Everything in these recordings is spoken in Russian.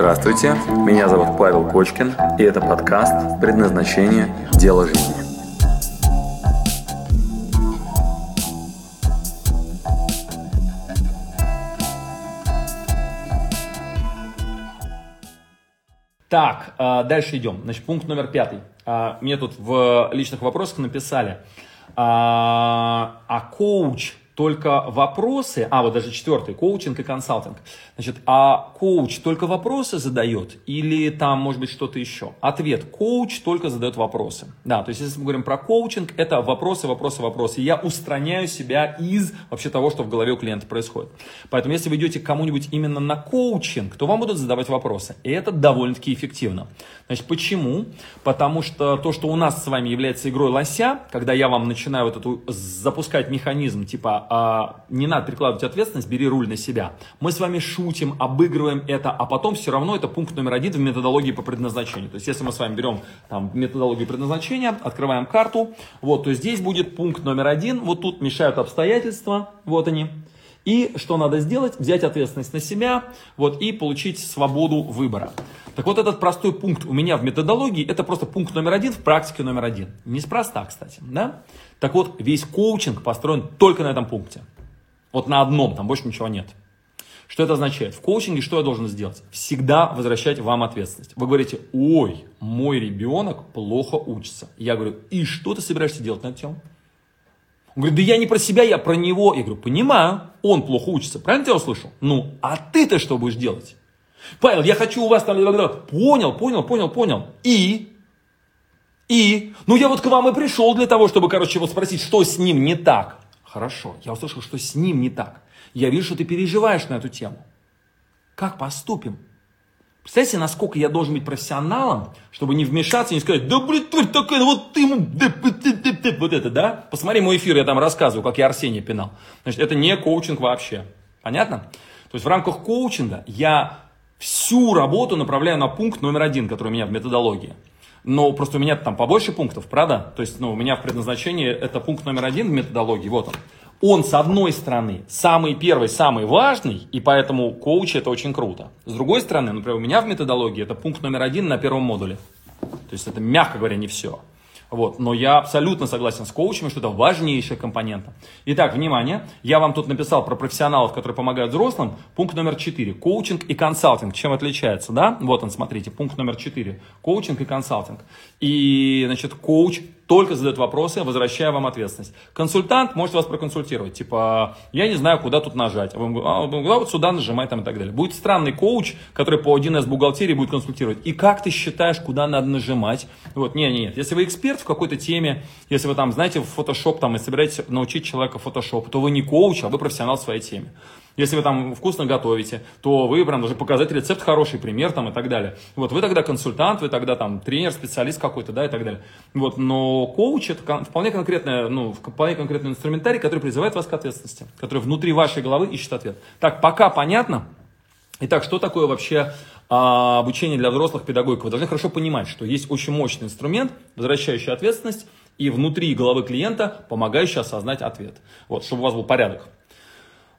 Здравствуйте, меня зовут Павел Кочкин, и это подкаст «Предназначение. Дело жизни». Так, а, дальше идем. Значит, пункт номер пятый. А, мне тут в личных вопросах написали, а, а коуч только вопросы, а вот даже четвертый, коучинг и консалтинг. Значит, а коуч только вопросы задает или там может быть что-то еще? Ответ, коуч только задает вопросы. Да, то есть если мы говорим про коучинг, это вопросы, вопросы, вопросы. Я устраняю себя из вообще того, что в голове у клиента происходит. Поэтому если вы идете к кому-нибудь именно на коучинг, то вам будут задавать вопросы. И это довольно-таки эффективно. Значит, почему? Потому что то, что у нас с вами является игрой лося, когда я вам начинаю вот эту запускать механизм типа а, не надо перекладывать ответственность, бери руль на себя. Мы с вами шутим, обыгрываем это, а потом все равно это пункт номер один в методологии по предназначению. То есть, если мы с вами берем там, методологию предназначения, открываем карту, вот, то здесь будет пункт номер один, вот тут мешают обстоятельства, вот они. И что надо сделать? Взять ответственность на себя вот, и получить свободу выбора. Так вот, этот простой пункт у меня в методологии, это просто пункт номер один в практике номер один. Неспроста, кстати. Да? Так вот, весь коучинг построен только на этом пункте. Вот на одном, там больше ничего нет. Что это означает? В коучинге что я должен сделать? Всегда возвращать вам ответственность. Вы говорите, ой, мой ребенок плохо учится. Я говорю, и что ты собираешься делать на тему? Он говорит, да я не про себя, я про него. Я говорю, понимаю, он плохо учится. Правильно тебя услышал? Ну, а ты-то что будешь делать? Павел, я хочу у вас там... Понял, понял, понял, понял. И? И? Ну, я вот к вам и пришел для того, чтобы, короче, вот спросить, что с ним не так. Хорошо, я услышал, что с ним не так. Я вижу, что ты переживаешь на эту тему. Как поступим? Представляете, насколько я должен быть профессионалом, чтобы не вмешаться и не сказать, да, блин, тварь такая, вот ты ему, вот это, да? Посмотри мой эфир, я там рассказываю, как я Арсения пинал. Значит, это не коучинг вообще. Понятно? То есть в рамках коучинга я всю работу направляю на пункт номер один, который у меня в методологии. Но просто у меня там побольше пунктов, правда? То есть ну, у меня в предназначении это пункт номер один в методологии, вот он. Он, с одной стороны, самый первый, самый важный, и поэтому коуч это очень круто. С другой стороны, например, у меня в методологии это пункт номер один на первом модуле. То есть это, мягко говоря, не все. Вот. Но я абсолютно согласен с коучами, что это важнейшая компонента. Итак, внимание, я вам тут написал про профессионалов, которые помогают взрослым. Пункт номер 4. Коучинг и консалтинг. Чем отличается, да? Вот он, смотрите, пункт номер 4. Коучинг и консалтинг. И, значит, коуч только задает вопросы, возвращая вам ответственность. Консультант может вас проконсультировать, типа, я не знаю, куда тут нажать. А вы а, вот сюда нажимай там и так далее. Будет странный коуч, который по 1С бухгалтерии будет консультировать. И как ты считаешь, куда надо нажимать? Вот, нет, нет, нет. Если вы эксперт в какой-то теме, если вы там, знаете, в Photoshop там и собираетесь научить человека Photoshop, то вы не коуч, а вы профессионал в своей теме. Если вы там вкусно готовите, то вы прям должны показать рецепт, хороший пример там и так далее. Вот вы тогда консультант, вы тогда там тренер, специалист какой-то, да, и так далее. Вот, но коуч это вполне конкретная, ну, вполне конкретный инструментарий, который призывает вас к ответственности, который внутри вашей головы ищет ответ. Так, пока понятно? Итак, что такое вообще а, обучение для взрослых педагогов? Вы должны хорошо понимать, что есть очень мощный инструмент, возвращающий ответственность, и внутри головы клиента помогающий осознать ответ. Вот, чтобы у вас был порядок.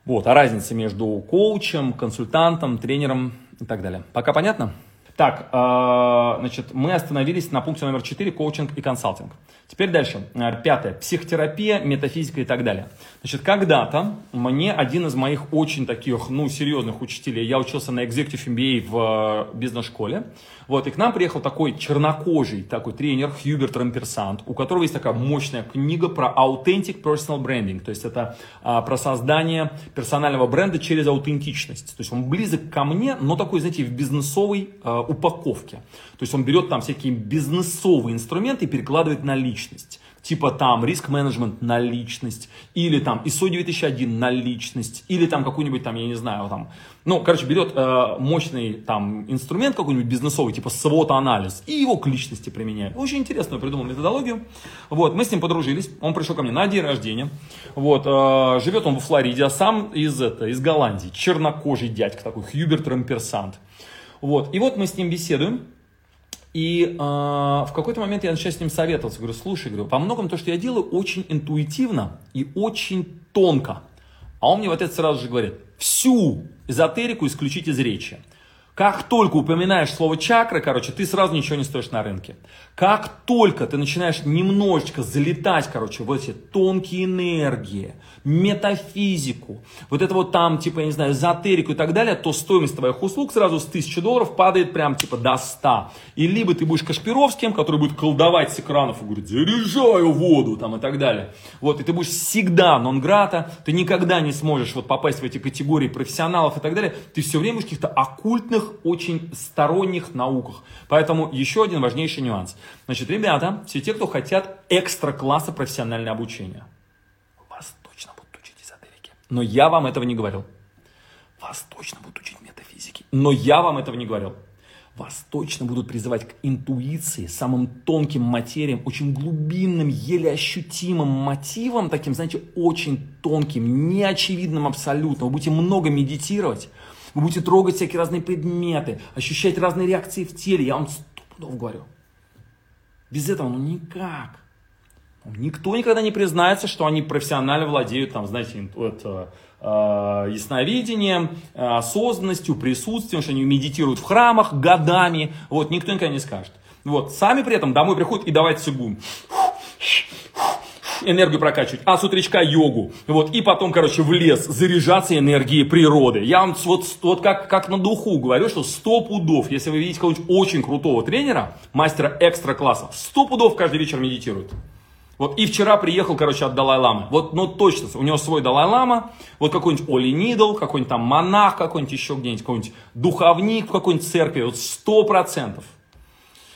Вот, а разница между коучем, консультантом, тренером и так далее. Пока понятно? Так, э, значит, мы остановились на пункте номер 4, коучинг и консалтинг. Теперь дальше. Э, пятое. Психотерапия, метафизика и так далее. Значит, когда-то мне один из моих очень таких, ну, серьезных учителей, я учился на Executive MBA в э, бизнес-школе, вот, и к нам приехал такой чернокожий такой тренер Хьюберт Рамперсант, у которого есть такая мощная книга про authentic personal branding, то есть это а, про создание персонального бренда через аутентичность. То есть он близок ко мне, но такой, знаете, в бизнесовой а, упаковке. То есть он берет там всякие бизнесовые инструменты и перекладывает на личность типа там риск-менеджмент на личность, или там ISO 9001 на личность, или там какой-нибудь там, я не знаю, там, ну, короче, берет э, мощный там инструмент какой-нибудь бизнесовый, типа SWOT-анализ, и его к личности применяет. Очень интересную придумал методологию. Вот, мы с ним подружились, он пришел ко мне на день рождения, вот, э, живет он во Флориде, а сам из, это, из Голландии, чернокожий дядька такой, Хьюберт Рамперсант. Вот, и вот мы с ним беседуем, и э, в какой-то момент я начал с ним советоваться. Говорю, слушай, говорю, во многом то, что я делаю, очень интуитивно и очень тонко. А он мне в ответ сразу же говорит, всю эзотерику исключить из речи. Как только упоминаешь слово чакра, короче, ты сразу ничего не стоишь на рынке. Как только ты начинаешь немножечко залетать, короче, в эти тонкие энергии, метафизику, вот это вот там, типа, я не знаю, эзотерику и так далее, то стоимость твоих услуг сразу с 1000 долларов падает прям, типа, до 100. И либо ты будешь Кашпировским, который будет колдовать с экранов и говорит, заряжаю воду, там, и так далее. Вот, и ты будешь всегда нон-грата, ты никогда не сможешь вот попасть в эти категории профессионалов и так далее. Ты все время в каких-то оккультных крупных, очень сторонних науках. Поэтому еще один важнейший нюанс. Значит, ребята, все те, кто хотят экстра-класса профессионального обучения, вас точно будут учить эзотерике. Но я вам этого не говорил. Вас точно будут учить метафизике. Но я вам этого не говорил. Вас точно будут призывать к интуиции, самым тонким материям, очень глубинным, еле ощутимым мотивам, таким, знаете, очень тонким, неочевидным абсолютно. Вы будете много медитировать, вы будете трогать всякие разные предметы, ощущать разные реакции в теле. Я вам сто пудов говорю. Без этого ну никак. Никто никогда не признается, что они профессионально владеют, там, знаете, это, э, ясновидением, э, осознанностью, присутствием, что они медитируют в храмах годами. Вот, никто никогда не скажет. Вот, сами при этом домой приходят и давайте сигун энергию прокачивать, а с утречка йогу. Вот, и потом, короче, в лес заряжаться энергией природы. Я вам вот, вот как, как на духу говорю, что 100 пудов, если вы видите какого-нибудь очень крутого тренера, мастера экстра класса, 100 пудов каждый вечер медитирует. Вот и вчера приехал, короче, от Далай-Ламы. Вот, ну точно, у него свой Далай-Лама, вот какой-нибудь Оли Нидл, какой-нибудь там монах, какой-нибудь еще где-нибудь, какой-нибудь духовник в какой-нибудь церкви, вот сто процентов.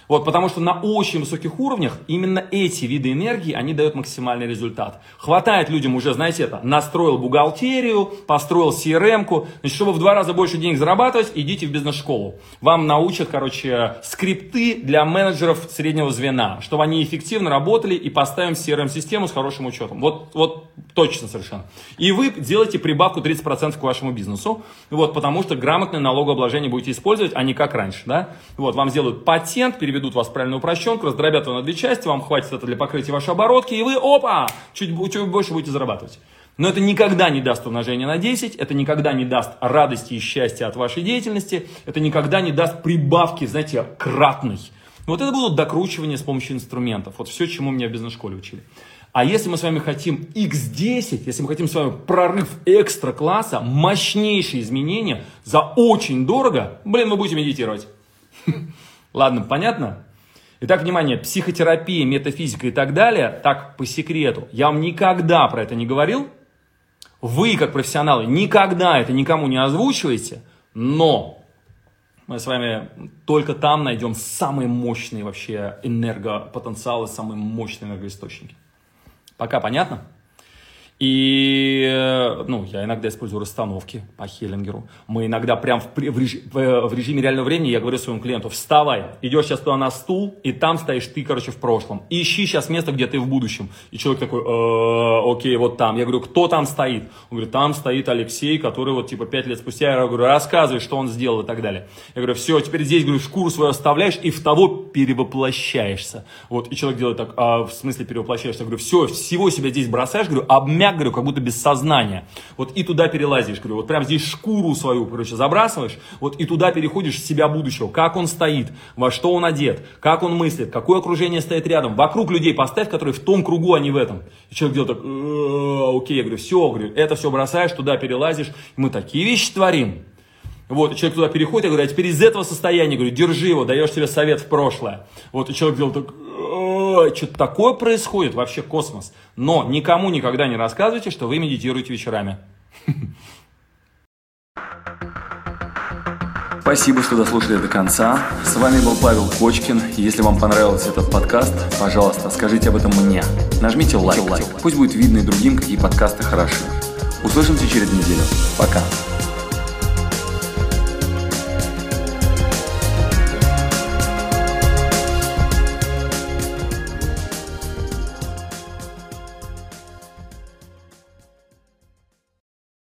Вот, потому что на очень высоких уровнях именно эти виды энергии, они дают максимальный результат. Хватает людям уже, знаете, это, настроил бухгалтерию, построил CRM-ку. Значит, чтобы в два раза больше денег зарабатывать, идите в бизнес-школу. Вам научат, короче, скрипты для менеджеров среднего звена, чтобы они эффективно работали и поставим CRM-систему с хорошим учетом. Вот, вот точно совершенно. И вы делаете прибавку 30% к вашему бизнесу, вот, потому что грамотное налогообложение будете использовать, а не как раньше. Да? Вот, вам сделают патент, переведут вас в правильную упрощенку, раздробят его на две части, вам хватит это для покрытия вашей оборотки, и вы, опа, чуть, чуть больше будете зарабатывать. Но это никогда не даст умножения на 10, это никогда не даст радости и счастья от вашей деятельности, это никогда не даст прибавки, знаете, кратной. Вот это будут докручивания с помощью инструментов. Вот все, чему меня в бизнес-школе учили. А если мы с вами хотим x10, если мы хотим с вами прорыв экстра класса, мощнейшие изменения за очень дорого, блин, мы будете медитировать. Ладно, понятно? Итак, внимание, психотерапия, метафизика и так далее, так по секрету, я вам никогда про это не говорил. Вы, как профессионалы, никогда это никому не озвучиваете, но мы с вами только там найдем самые мощные вообще энергопотенциалы, самые мощные энергоисточники. Пока понятно? И, э, ну, я иногда использую расстановки по Хеллингеру. Мы иногда прям в, в, в, в режиме реального времени, я говорю своему клиенту, вставай, идешь сейчас туда на стул, и там стоишь ты, короче, в прошлом. ищи сейчас место, где ты в будущем. И человек такой, э, окей, вот там. Я говорю, кто там стоит? Он говорит, там стоит Алексей, который вот типа пять лет спустя, я говорю, рассказывай, что он сделал и так далее. Я говорю, все, теперь здесь, говорю, шкуру свою оставляешь и в того перевоплощаешься. Вот, и человек делает так, а, в смысле перевоплощаешься? Я говорю, все, всего себя здесь бросаешь, говорю, обмя мяг, говорю, как будто без сознания. Вот и туда перелазишь, говорю, вот прям здесь шкуру свою, короче, забрасываешь, вот и туда переходишь себя будущего, как он стоит, во что он одет, как он мыслит, какое окружение стоит рядом, вокруг людей поставь, которые в том кругу, а не в этом. И человек делает так, «Э, окей, я говорю, все, говорю, это все бросаешь, туда перелазишь, и мы такие вещи творим. Вот, и человек туда переходит, я говорю, а теперь из этого состояния, говорю, держи его, даешь себе совет в прошлое. Вот, и человек делает так, что-то такое происходит, вообще космос. Но никому никогда не рассказывайте, что вы медитируете вечерами. Спасибо, что дослушали до конца. С вами был Павел Кочкин. Если вам понравился этот подкаст, пожалуйста, скажите об этом мне. Нажмите лайк. Пусть будет видно и другим, какие подкасты хороши. Услышимся через неделю. Пока.